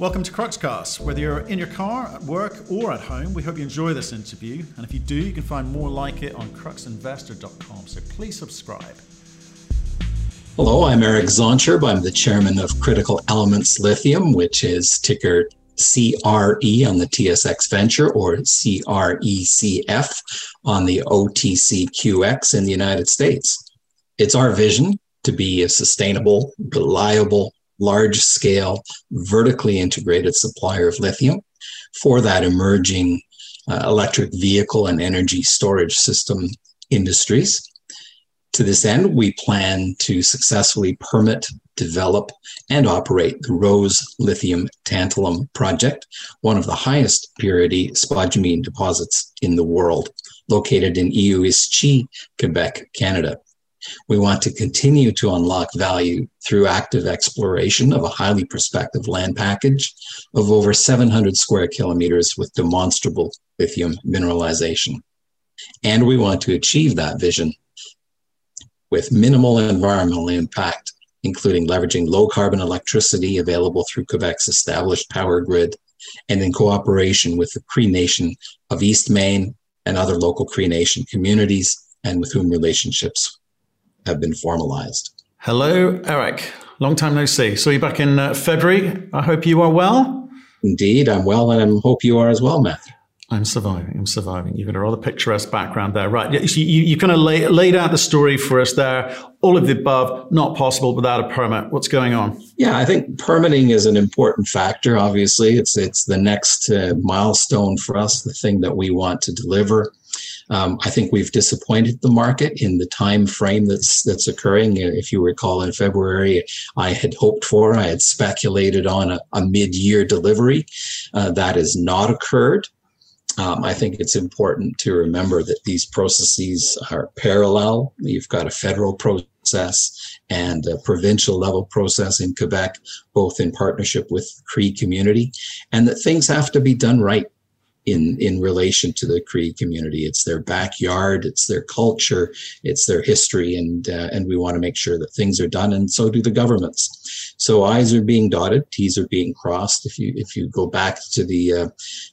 Welcome to Cruxcast. Whether you're in your car, at work, or at home, we hope you enjoy this interview. And if you do, you can find more like it on cruxinvestor.com. So please subscribe. Hello, I'm Eric Zaunscherb. I'm the chairman of Critical Elements Lithium, which is ticker CRE on the TSX Venture or CRECF on the OTCQX in the United States. It's our vision to be a sustainable, reliable, large scale, vertically integrated supplier of lithium for that emerging uh, electric vehicle and energy storage system industries. To this end, we plan to successfully permit, develop, and operate the Rose Lithium Tantalum Project, one of the highest purity spodumene deposits in the world, located in Eeyou Istchee, Quebec, Canada. We want to continue to unlock value through active exploration of a highly prospective land package of over 700 square kilometers with demonstrable lithium mineralization. And we want to achieve that vision with minimal environmental impact, including leveraging low carbon electricity available through Quebec's established power grid and in cooperation with the Cree Nation of Eastmain and other local Cree Nation communities and with whom relationships have been formalized. Hello, Eric. Long time no see. Saw you back in uh, February. I hope you are well. Indeed, I'm well, and I hope you are as well, Matthew. I'm surviving. I'm surviving. You've got a rather picturesque background there, right? You, you, you kind of lay, laid out the story for us there. All of the above, not possible without a permit. What's going on? Yeah, I think permitting is an important factor. Obviously, it's it's the next uh, milestone for us, the thing that we want to deliver. Um, I think we've disappointed the market in the time frame that's that's occurring. If you recall, in February, I had hoped for, I had speculated on a, a mid-year delivery. Uh, that has not occurred. Um, I think it's important to remember that these processes are parallel. You've got a federal process and a provincial level process in Quebec, both in partnership with Cree community, and that things have to be done right in in relation to the Cree community. It's their backyard, it's their culture, it's their history, and uh, and we want to make sure that things are done, and so do the governments. So I's are being dotted, T's are being crossed. If you if you go back to the uh,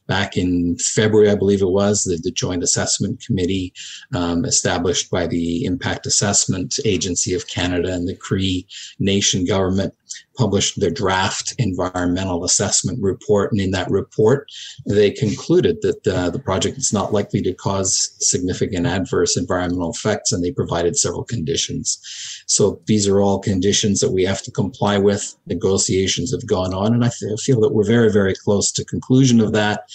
back in February, I believe it was the, the Joint Assessment Committee um, established by the Impact Assessment Agency of Canada and the Cree Nation government published their draft environmental assessment report. And in that report, they concluded that uh, the project is not likely to cause significant adverse environmental effects, and they provided several conditions. So these are all conditions that we have to comply with. Negotiations have gone on, and I feel that we're very, very close to conclusion of that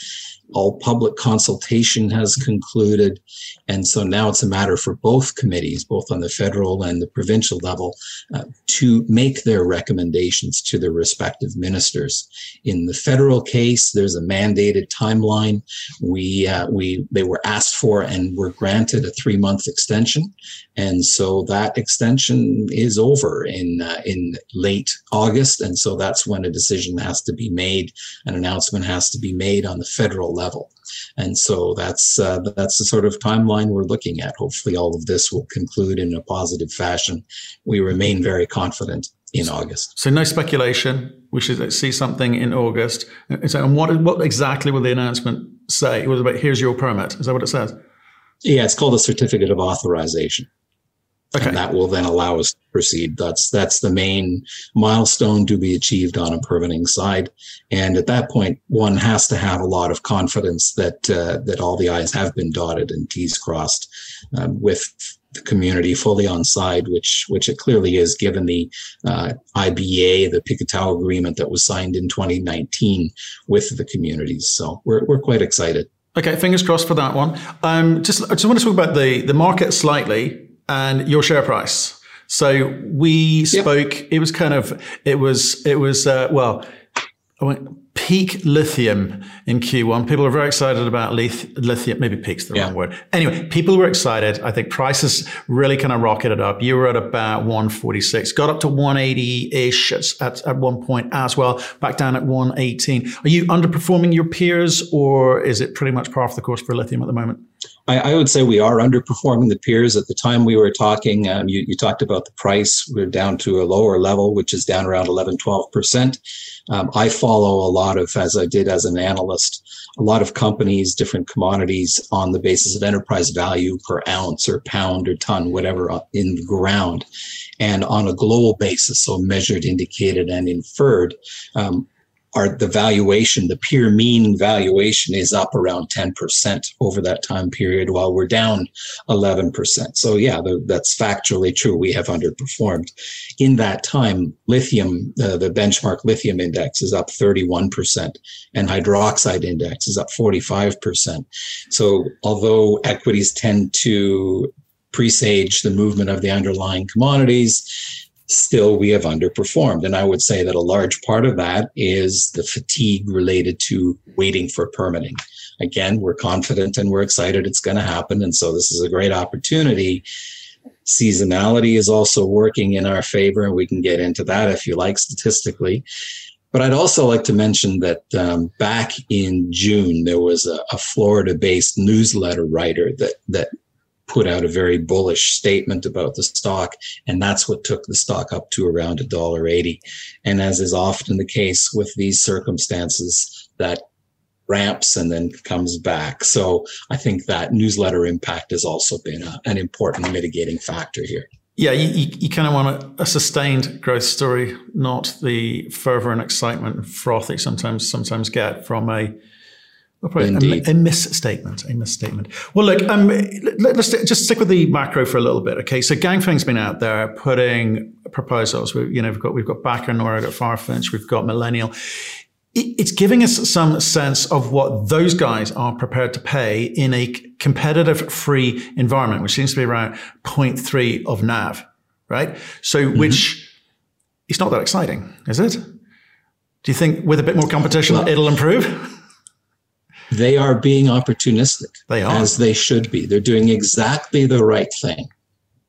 all public consultation has concluded. And so now it's a matter for both committees, both on the federal and the provincial level, uh, to make their recommendations to their respective ministers. In the federal case, there's a mandated timeline. We, uh, we, they were asked for and were granted a three month extension. And so that extension is over in, uh, in late August. And so that's when a decision has to be made. An announcement has to be made on the federal level. And so that's uh, that's the sort of timeline we're looking at. Hopefully, all of this will conclude in a positive fashion. We remain very confident in August. So no speculation. We should see something in August. And what what exactly will the announcement say? It was about here's your permit. Is that what it says? Yeah, it's called a certificate of authorization. Okay. And that will then allow us to proceed. That's that's the main milestone to be achieved on a permitting side. And at that point, one has to have a lot of confidence that uh, that all the I's have been dotted and T's crossed, um, with the community fully on side, which which it clearly is, given the uh, IBA, the Pikhuutaau agreement that was signed in 2019 with the communities. So we're we're quite excited. Okay, fingers crossed for that one. Um, just I just want to talk about the the market slightly and your share price. So we spoke. Yep. It was kind of. It was. It was. Uh, well, peak lithium in Q1. People are very excited about lithium. Maybe peak's the yeah. wrong word. Anyway, people were excited. I think prices really kind of rocketed up. You were at about 146, got up to 180 ish at, at one point as well, back down at 118. Are you underperforming your peers or is it pretty much par for the course for lithium at the moment? I, I, would say we are underperforming the peers. At the time we were talking, um, you, you, talked about the price. We're down to a lower level, which is down around 11, 12%. Um, I follow a lot of, as I did as an analyst, a lot of companies, different commodities on the basis of enterprise value per ounce or pound or ton, whatever uh, in the ground. And on a global basis, so measured, indicated, and inferred, um, are the valuation, the peer mean valuation is up around 10% over that time period, while we're down 11%. So yeah, the, that's factually true. We have underperformed. In that time, lithium, uh, the benchmark lithium index is up 31% and hydroxide index is up 45%. So although equities tend to presage the movement of the underlying commodities, still we have underperformed. And I would say that a large part of that is the fatigue related to waiting for permitting. Again, we're confident and we're excited it's going to happen. And so this is a great opportunity. Seasonality is also working in our favor, and we can get into that if you like statistically. But I'd also like to mention that um, back in June, there was a, a Florida based newsletter writer that, that put out a very bullish statement about the stock, and that's what took the stock up to around $1.80. And as is often the case with these circumstances, that ramps and then comes back. So I think that newsletter impact has also been a, an important mitigating factor here. Yeah, you, you, you, kind of want a, a, sustained growth story, not the fervor and excitement and froth that sometimes sometimes get from a Indeed. A, a, misstatement, a misstatement. Well, look, um, let, us just stick with the macro for a little bit. Okay, so Ganfeng's been out there putting proposals. We, you know, we've got we've got Bacanora, we've got Farfetch, we've got Millennial. it's giving us some sense of what those guys are prepared to pay in a competitive, free environment, which seems to be around 0.3 of NAV, right? So, mm-hmm. which it's not that exciting, is it? Do you think with a bit more competition, well, it'll improve? They are being opportunistic. They are. As they should be. They're doing exactly the right thing,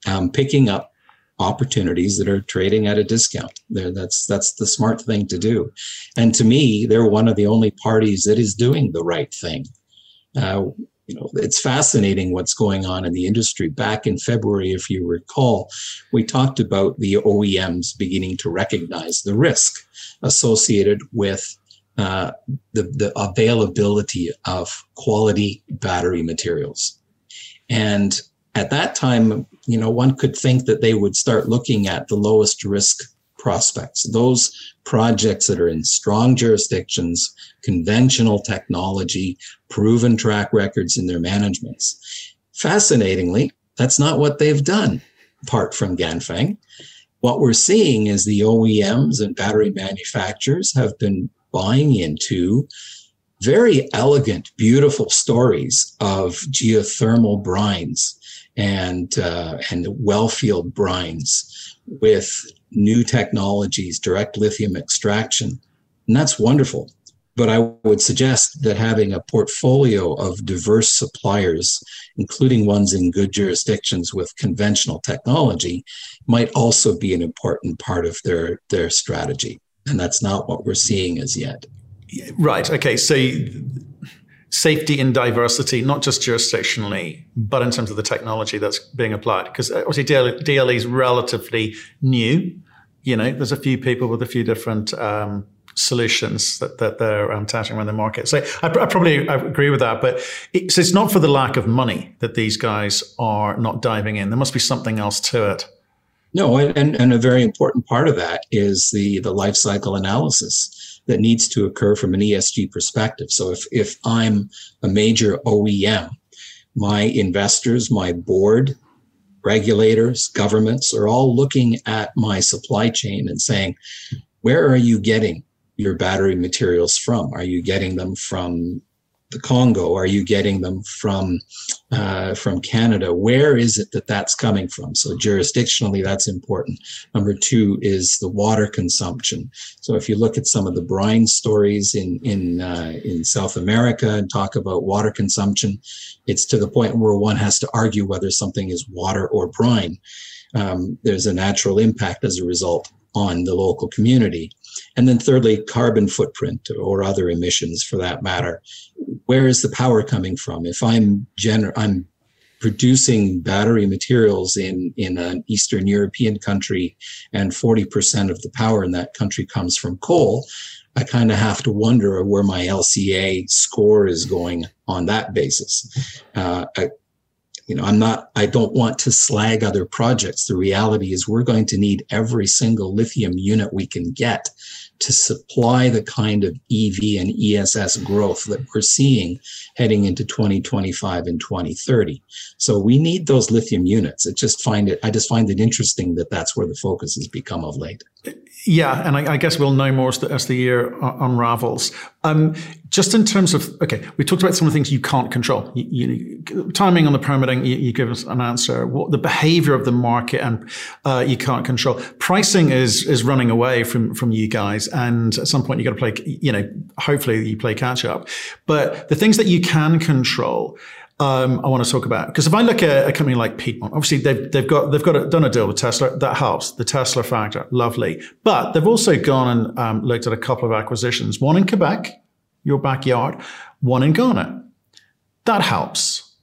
um, picking up opportunities that are trading at a discount. There, that's that's the smart thing to do. And to me, they're one of the only parties that is doing the right thing. Uh, you know, it's fascinating what's going on in the industry. Back in February, if you recall, we talked about the OEMs beginning to recognize the risk associated with uh, the, the availability of quality battery materials. And at that time, you know, one could think that they would start looking at the lowest risk prospects, those projects that are in strong jurisdictions, conventional technology, proven track records in their managements. Fascinatingly, that's not what they've done, apart from Ganfeng. What we're seeing is the OEMs and battery manufacturers have been buying into very elegant, beautiful stories of geothermal brines and uh, and well-field brines with new technologies, direct lithium extraction, and that's wonderful. But I would suggest that having a portfolio of diverse suppliers, including ones in good jurisdictions with conventional technology, might also be an important part of their, their strategy. And that's not what we're seeing as yet. Right. Okay. So safety and diversity, not just jurisdictionally, but in terms of the technology that's being applied. Because obviously DLE is relatively new. You know, there's a few people with a few different um, solutions that, that they're um, touting around the market. So I, I probably I agree with that. But it's not for the lack of money that these guys are not diving in. There must be something else to it. No, and, and a very important part of that is the, the life cycle analysis that needs to occur from an ESG perspective. So if, if I'm a major OEM, my investors, my board, regulators, governments are all looking at my supply chain and saying, where are you getting your battery materials from? Are you getting them from the Congo? Are you getting them from uh, from Canada? Where is it that that's coming from? So jurisdictionally, that's important. Number two is the water consumption. So if you look at some of the brine stories in in uh, in South America and talk about water consumption, it's to the point where one has to argue whether something is water or brine. Um, there's a natural impact as a result on the local community. And then thirdly, carbon footprint or other emissions for that matter. where is the power coming from? If I'm gener- I'm producing battery materials in, in an Eastern European country and 40% of the power in that country comes from coal, I kind of have to wonder where my LCA score is going on that basis. Uh, I, you know, I'm not, I don't want to slag other projects. The reality is we're going to need every single lithium unit we can get to supply the kind of EV and ESS growth that we're seeing heading into 2025 and 2030. So we need those lithium units. It just find it, I just find it interesting that that's where the focus has become of late. Yeah, and I, I, guess we'll know more as the, as the year unravels. Um, just in terms of, okay, we talked about some of the things you can't control. You, you, timing on the permitting, you, you, give us an answer. What the behavior of the market, and uh, you can't control. Pricing is is running away from from you guys, and at some point you got to play. You know, hopefully you play catch up. But the things that you can control um, I want to talk about because if I look at a company like Piedmont, obviously they've they've got they've got a, done a deal with Tesla that helps the Tesla factor, lovely. But they've also gone and um, looked at a couple of acquisitions, one in Quebec, your backyard, one in Ghana. That helps.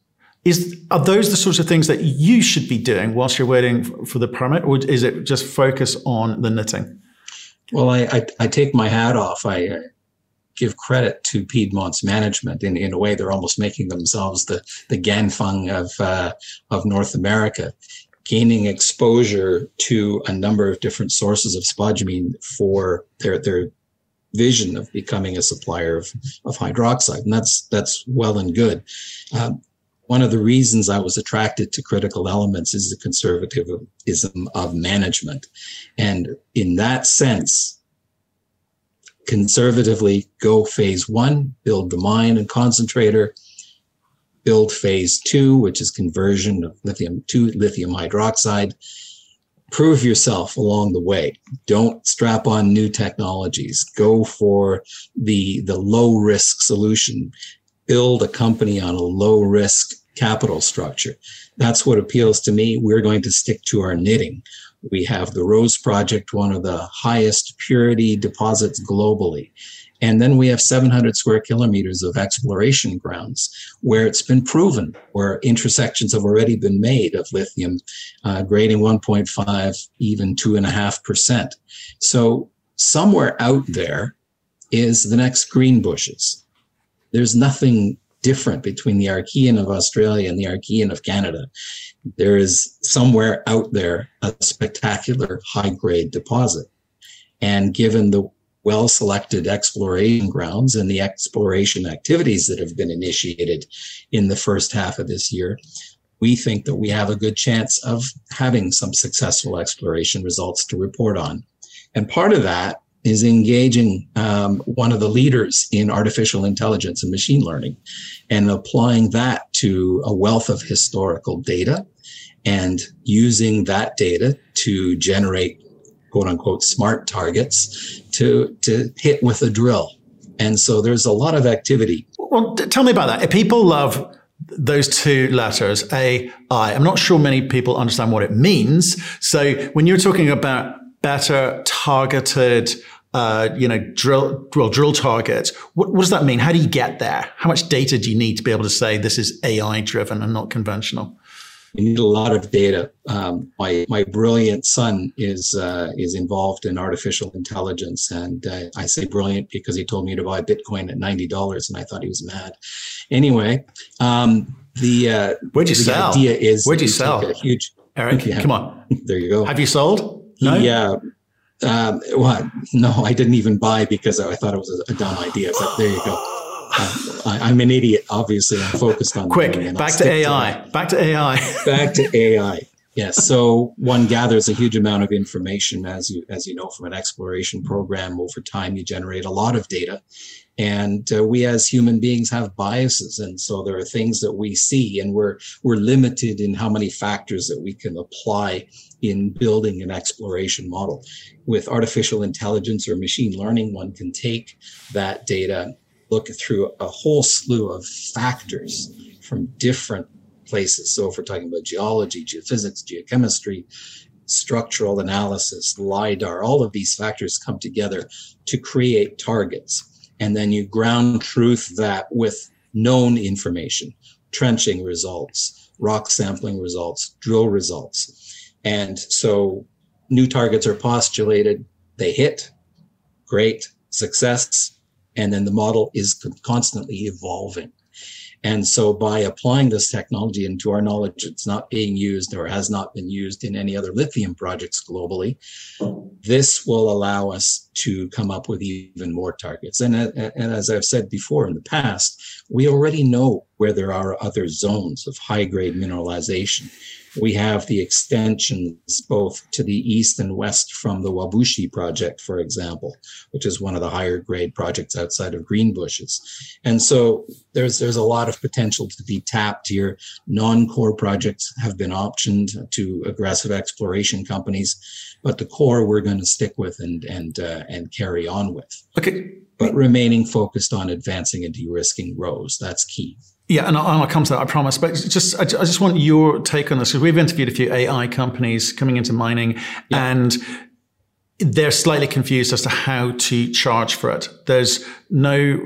Is are those the sorts of things that you should be doing whilst you're waiting for, the permit, or is it just focus on the knitting? Well, I, I, I take my hat off. I give credit to Piedmont's management. In, in a way, they're almost making themselves the, the Ganfeng of, uh, of North America, gaining exposure to a number of different sources of spodumene for their, their vision of becoming a supplier of, of hydroxide. And that's, that's well and good. Um, one of the reasons I was attracted to critical elements is the conservatism of management. And in that sense, conservatively go phase one, build the mine and concentrator, build phase two, which is conversion of lithium to lithium hydroxide. Prove yourself along the way. Don't strap on new technologies. Go for the, the low risk solution. Build a company on a low risk capital structure. That's what appeals to me. We're going to stick to our knitting. We have the Rose Project, one of the highest purity deposits globally. And then we have 700 square kilometers of exploration grounds where it's been proven, where intersections have already been made of lithium, uh, grading 1.5, even 2.5%. So somewhere out there is the next Greenbushes. There's nothing different between the Archean of Australia and the Archean of Canada. There is somewhere out there a spectacular high grade deposit. And given the well selected exploration grounds and the exploration activities that have been initiated in the first half of this year, we think that we have a good chance of having some successful exploration results to report on. And part of that is engaging um, one of the leaders in artificial intelligence and machine learning and applying that to a wealth of historical data and using that data to generate quote unquote smart targets to, to hit with a drill. And so there's a lot of activity. Well, tell me about that. If people love those two letters, AI, I'm not sure many people understand what it means. So when you're talking about better targeted uh, you know, drill, well, drill targets. What, what, does that mean? How do you get there? How much data do you need to be able to say this is AI driven and not conventional? You need a lot of data. Um, my my brilliant son is uh, is involved in artificial intelligence, and uh, I say brilliant because he told me to buy Bitcoin at ninety dollars, and I thought he was mad. Anyway, um, the uh, where'd you the sell? idea is where'd you sell? A huge Eric, yeah, come on. There you go. Have you sold? No? Yeah. Um, what? No, I didn't even buy because I thought it was a, a dumb idea. But there you go. I, am an idiot. Obviously, I'm focused on quick. Back to AI. To back to AI. back to AI. Yes. So one gathers a huge amount of information, as you as you know from an exploration program. Over time, you generate a lot of data, and uh, we as human beings have biases, and so there are things that we see, and we're we're limited in how many factors that we can apply in building an exploration model. With artificial intelligence or machine learning, one can take that data, look through a whole slew of factors from different places. So if we're talking about geology, geophysics, geochemistry, structural analysis, LIDAR, all of these factors come together to create targets. And then you ground truth that with known information, trenching results, rock sampling results, drill results. And so new targets are postulated, they hit, great, success, and then the model is constantly evolving. And so by applying this technology, and to our knowledge, it's not being used or has not been used in any other lithium projects globally, this will allow us to come up with even more targets. And, and as I've said before in the past, we already know where there are other zones of high grade mineralization we have the extensions both to the east and west from the Whabouchi project, for example, which is one of the higher grade projects outside of Greenbushes. And so there's there's a lot of potential to be tapped here. Non-core projects have been optioned to aggressive exploration companies, but the core we're going to stick with and and uh, and carry on with. Okay. But remaining focused on advancing and de-risking Rose, that's key. Yeah, and I'll come to that, I promise. But just, I just want your take on this because we've interviewed a few AI companies coming into mining, yeah. and they're slightly confused as to how to charge for it. There's no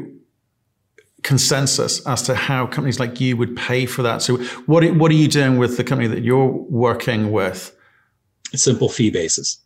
consensus as to how companies like you would pay for that. So, what what are you doing with the company that you're working with? A simple fee basis.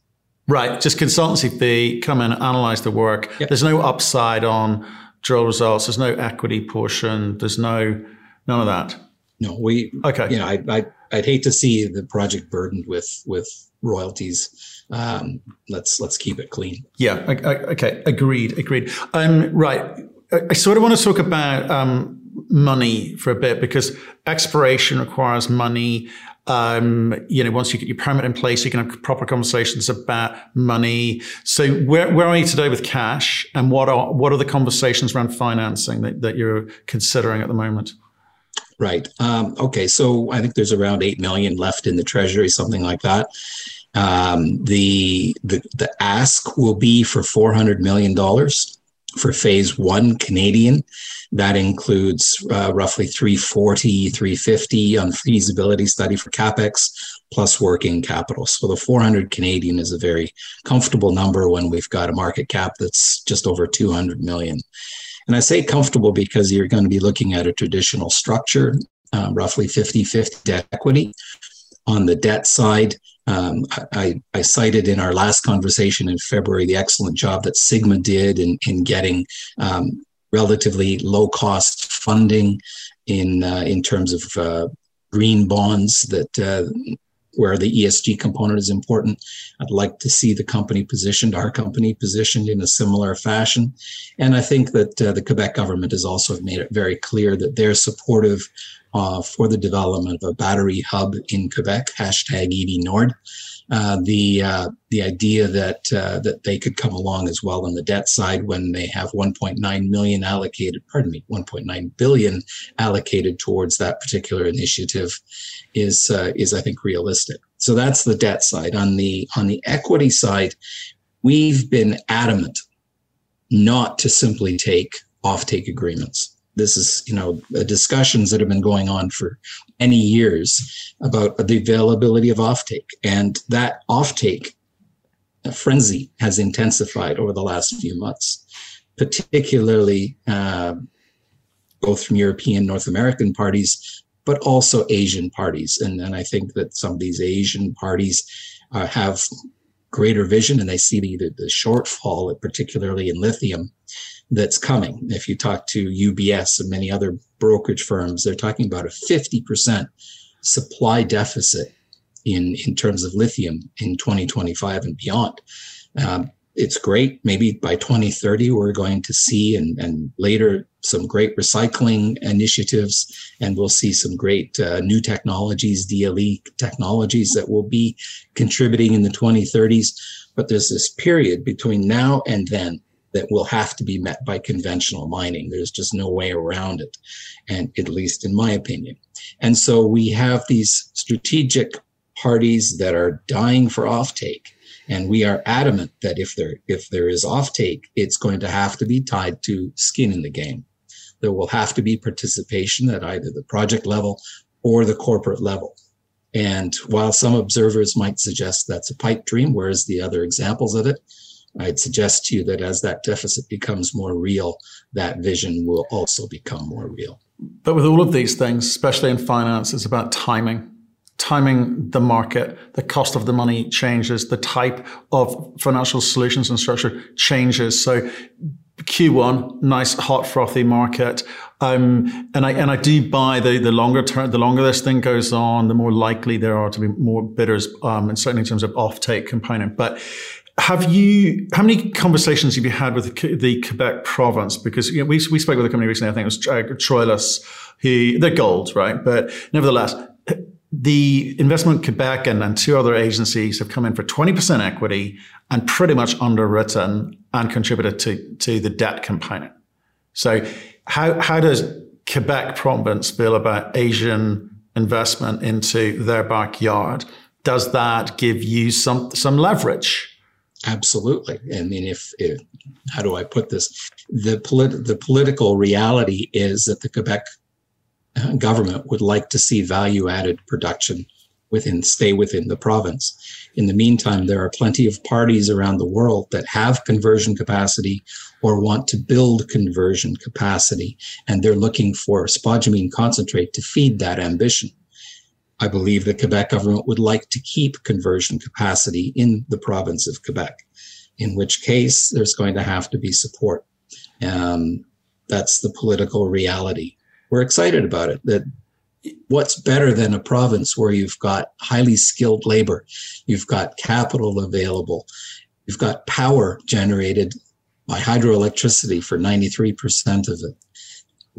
Right, just consultancy fee. Come in, analyze the work. Yep. There's no upside on drill results. There's no equity portion. There's no none of that. No, we okay. You know, I, I I'd hate to see the project burdened with with royalties. Um, let's let's keep it clean. Yeah. Okay. Agreed. Agreed. Um, right. I sort of want to talk about um, money for a bit because exploration requires money. Um, you know, once you get your permit in place, you can have proper conversations about money. So where, where are you today with cash and what are, what are the conversations around financing that, that you're considering at the moment? Right. Um, okay. So I think there's around 8 million left in the treasury, something like that. Um, the, the, the ask will be for $400 million for phase one Canadian. That includes uh, roughly 340, 350 on feasibility study for capex plus working capital. So the 400 Canadian is a very comfortable number when we've got a market cap that's just over 200 million. And I say comfortable because you're going to be looking at a traditional structure, um, roughly 50 50 debt equity. On the debt side, um, I, I, cited in our last conversation in February the excellent job that Sigma did in, in getting um, relatively low cost funding in uh, in terms of uh, green bonds that uh, where the ESG component is important. I'd like to see the company positioned, our company positioned in a similar fashion. And I think that uh, the Quebec government has also made it very clear that they're supportive uh, for the development of a battery hub in Quebec, hashtag EV Nord. Uh, the uh, the idea that uh, that they could come along as well on the debt side when they have 1.9 million allocated, pardon me, 1.9 billion allocated towards that particular initiative, is uh, is I think realistic. So that's the debt side. On the on the equity side, we've been adamant not to simply take offtake agreements this is you know discussions that have been going on for many years about the availability of offtake. And that offtake frenzy has intensified over the last few months particularly uh, both from european north american parties but also asian parties. And, and i think that some of these asian parties uh, have greater vision and they see the, the shortfall particularly in lithium that's coming. If you talk to UBS and many other brokerage firms, they're talking about a 50% supply deficit in, in terms of lithium in 2025 and beyond. Um, it's great. Maybe by 2030, we're going to see and, and later some great recycling initiatives, and we'll see some great uh, new technologies, DLE technologies that will be contributing in the 2030s. But there's this period between now and then that will have to be met by conventional mining. There's just no way around it, and at least in my opinion. And so we have these strategic parties that are dying for offtake. And we are adamant that if there if there is offtake, it's going to have to be tied to skin in the game. There will have to be participation at either the project level or the corporate level. And while some observers might suggest that's a pipe dream, whereas the other examples of it, I'd suggest to you that as that deficit becomes more real, that vision will also become more real. But with all of these things, especially in finance, it's about timing. Timing the market, the cost of the money changes, the type of financial solutions and structure changes. So Q1, nice hot frothy market. Um, and I and I do buy the the longer term, the longer this thing goes on, the more likely there are to be more bidders, um, and certainly in terms of offtake component. But have you? How many conversations have you had with the, Quebec province? Because you know, we we spoke with a company recently. I think it was uh, Troilus, who they're gold, right? But nevertheless, the Investment Quebec and, and two other agencies have come in for 20% equity and pretty much underwritten and contributed to, to the debt component. So how, how does Quebec province feel about Asian investment into their backyard? Does that give you some, some leverage? Absolutely. I mean, if, if how do I put this? The, polit- the political reality is that the Quebec uh, government would like to see value added production within stay within the province. In the meantime, there are plenty of parties around the world that have conversion capacity or want to build conversion capacity, and they're looking for spodumene concentrate to feed that ambition. I believe the Quebec government would like to keep conversion capacity in the province of Quebec, in which case there's going to have to be support. Um, that's the political reality. We're excited about it that what's better than a province where you've got highly skilled labor, you've got capital available, you've got power generated by hydroelectricity for 93% of it,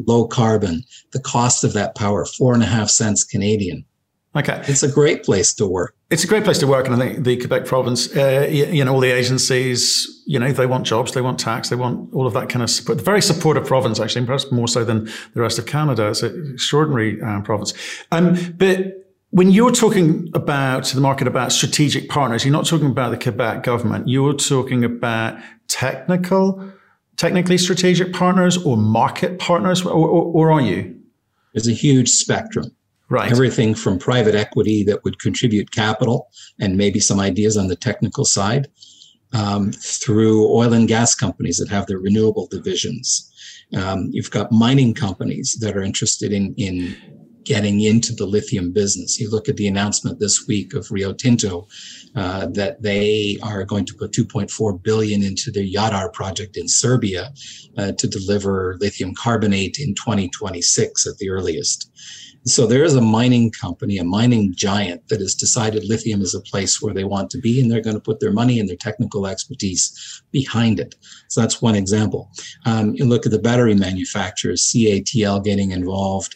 low carbon, the cost of that power, four and a half cents Canadian. Okay. It's a great place to work. It's a great place to work. And I think the Quebec province, uh, you, you, know, all the agencies, you know, they want jobs, they want tax, they want all of that kind of support. Very supportive province, actually, perhaps more so than the rest of Canada. It's an extraordinary uh, province. Um, but when you're talking about the market about strategic partners, you're not talking about the Quebec government. You're talking about technical, technically strategic partners or market partners, or, or, or are you? There's a huge spectrum. Right. Everything from private equity that would contribute capital and maybe some ideas on the technical side, um, through oil and gas companies that have their renewable divisions. Um, you've got mining companies that are interested in, in getting into the lithium business. You look at the announcement this week of Rio Tinto uh, that they are going to put 2.4 billion into their Jadar project in Serbia uh, to deliver lithium carbonate in 2026 at the earliest. So there is a mining company, a mining giant that has decided lithium is a place where they want to be, and they're going to put their money and their technical expertise behind it. So that's one example. Um, you look at the battery manufacturers, CATL getting involved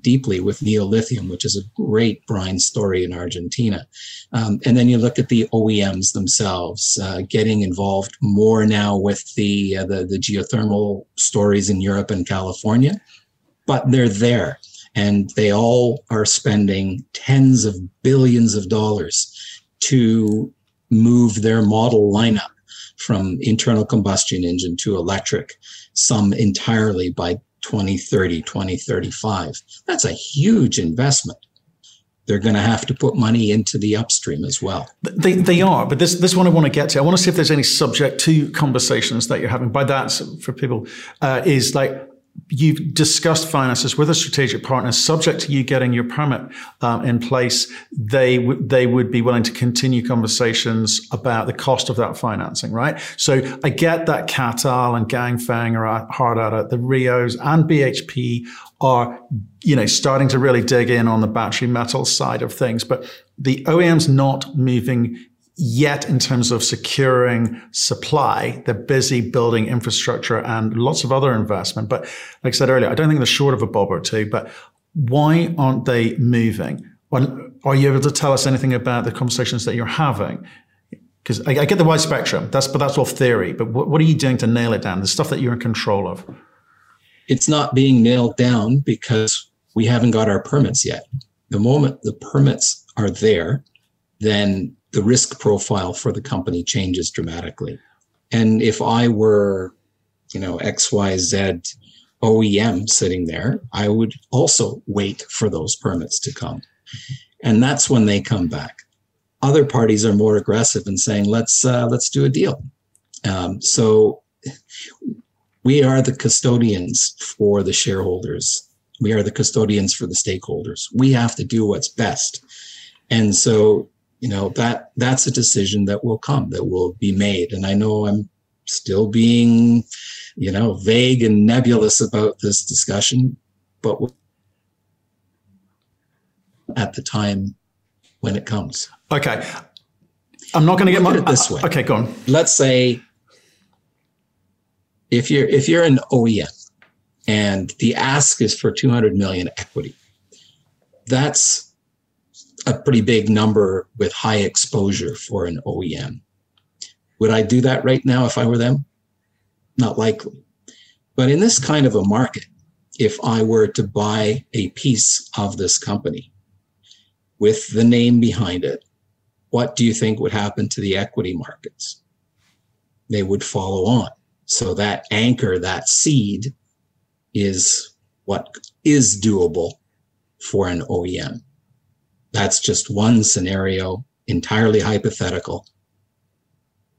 deeply with Neolithium, which is a great brine story in Argentina. Um, and then you look at the OEMs themselves uh, getting involved more now with the, uh, the the geothermal stories in Europe and California, but they're there and they all are spending tens of billions of dollars to move their model lineup from internal combustion engine to electric, some entirely by 2030, 2035. That's a huge investment. They're going to have to put money into the upstream as well. They, they are, but this this one I want to get to. I want to see if there's any subject to conversations that you're having. By that, for people, uh, is like you've discussed finances with a strategic partner, subject to you getting your permit um, in place, they w- they would be willing to continue conversations about the cost of that financing, right? So I get that Qatar and Ganfeng are hard at it. The Rios and BHP are, you know, starting to really dig in on the battery metal side of things, but the OEM's not moving yet in terms of securing supply. They're busy building infrastructure and lots of other investment. But like I said earlier, I don't think they're short of a bob or two. But why aren't they moving? Are you able to tell us anything about the conversations that you're having? Because I, I, get the wide spectrum. That's but that's all theory. But what, what are you doing to nail it down? The stuff that you're in control of. It's not being nailed down because we haven't got our permits yet. The moment the permits are there, then the risk profile for the company changes dramatically. And if I were, you know, XYZ OEM sitting there, I would also wait for those permits to come. And that's when they come back. Other parties are more aggressive in saying, let's, uh, let's do a deal. Um, so we are the custodians for the shareholders We are the custodians for the stakeholders. We have to do what's best. And so, you know, that that's a decision that will come, that will be made. And I know I'm still being, you know, vague and nebulous about this discussion, but at the time when it comes. Okay. I'm not going to get my, it this way. Okay, go on. Let's say if you're if you're an OEM and the ask is for 200 million equity, that's a pretty big number with high exposure for an OEM. Would I do that right now if I were them? Not likely. But in this kind of a market, if I were to buy a piece of this company with the name behind it, what do you think would happen to the equity markets? They would follow on. So that anchor, that seed is what is doable for an OEM. That's just one scenario, entirely hypothetical,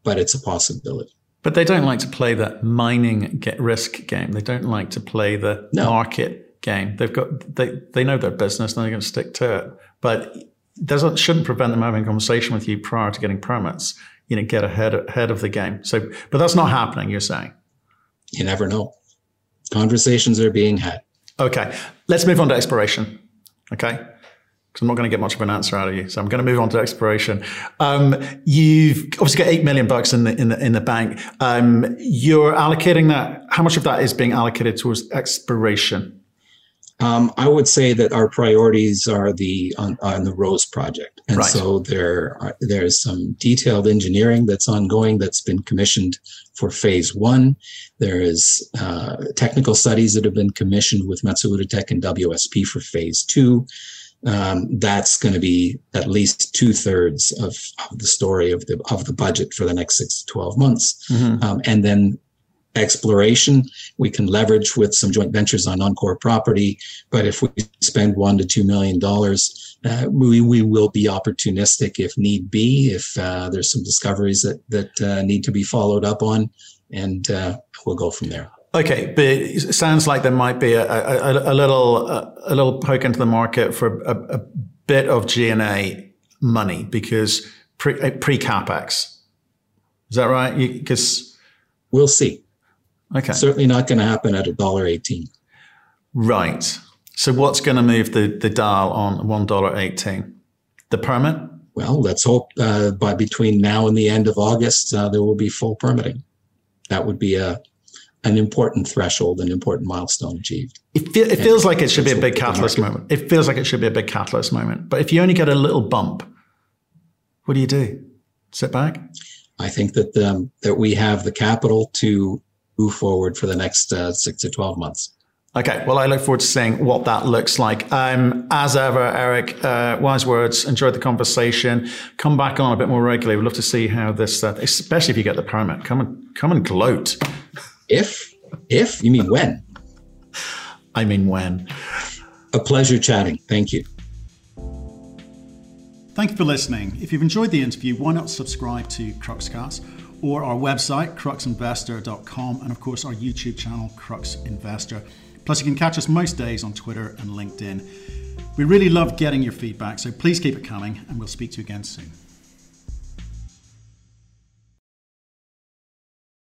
but it's a possibility. But they don't like to play the mining get risk game. They don't like to play the no. market game. They've got they they know their business and they're going to stick to it. But doesn't shouldn't prevent them having a conversation with you prior to getting permits. You know, get ahead ahead of the game. So, but that's not happening. You're saying you never know. Conversations are being had. Okay, let's move on to exploration. Okay, because I'm not going to get much of an answer out of you. So I'm going to move on to exploration. Um, you've obviously got eight million bucks in the in the in the bank. Um, you're allocating that. How much of that is being allocated towards exploration? Um, I would say that our priorities are the on, on the Rose project, and right. so there are, there's some detailed engineering that's ongoing that's been commissioned for phase one. There is uh, technical studies that have been commissioned with Matsuda Tech and WSP for phase two. Um, that's going to be at least two thirds of, of, the story of the of the budget for the next six to twelve months, mm-hmm. um, and then exploration. We can leverage with some joint ventures on non-core property. But if we spend one to two million dollars, uh, we, we will be opportunistic if need be, if uh, there's some discoveries that, that uh, need to be followed up on, and uh, we'll go from there. Okay, but it sounds like there might be a, a, a little a, a, little poke into the market for a, bit of G&A money because pre, pre capex. Is that right? Because we'll see. Okay. Certainly not going to happen at a dollar eighteen. Right. So what's going to move the, the dial on one dollar eighteen? The permit. Well, let's hope uh, by between now and the end of August uh, there will be full permitting. That would be a an important threshold, an important milestone achieved. It, fe- it feels like it should be a big catalyst moment. It feels like it should be a big catalyst moment. But if you only get a little bump, what do you do? Sit back? I think that um, that we have the capital to move forward for the next uh, six to 12 months. Okay, well, I look forward to seeing what that looks like. Um, as ever, Eric, uh, wise words. Enjoyed the conversation. Come back on a bit more regularly. We'd love to see how this, uh, especially if you get the permit. Come and come and gloat. If, if you mean when? I mean when. A pleasure chatting. Thank you. Thank you for listening. If you've enjoyed the interview, why not subscribe to Cruxcast? or our website, cruxinvestor.com, and of course our YouTube channel, Crux Investor. Plus, you can catch us most days on Twitter and LinkedIn. We really love getting your feedback, so please keep it coming, and we'll speak to you again soon.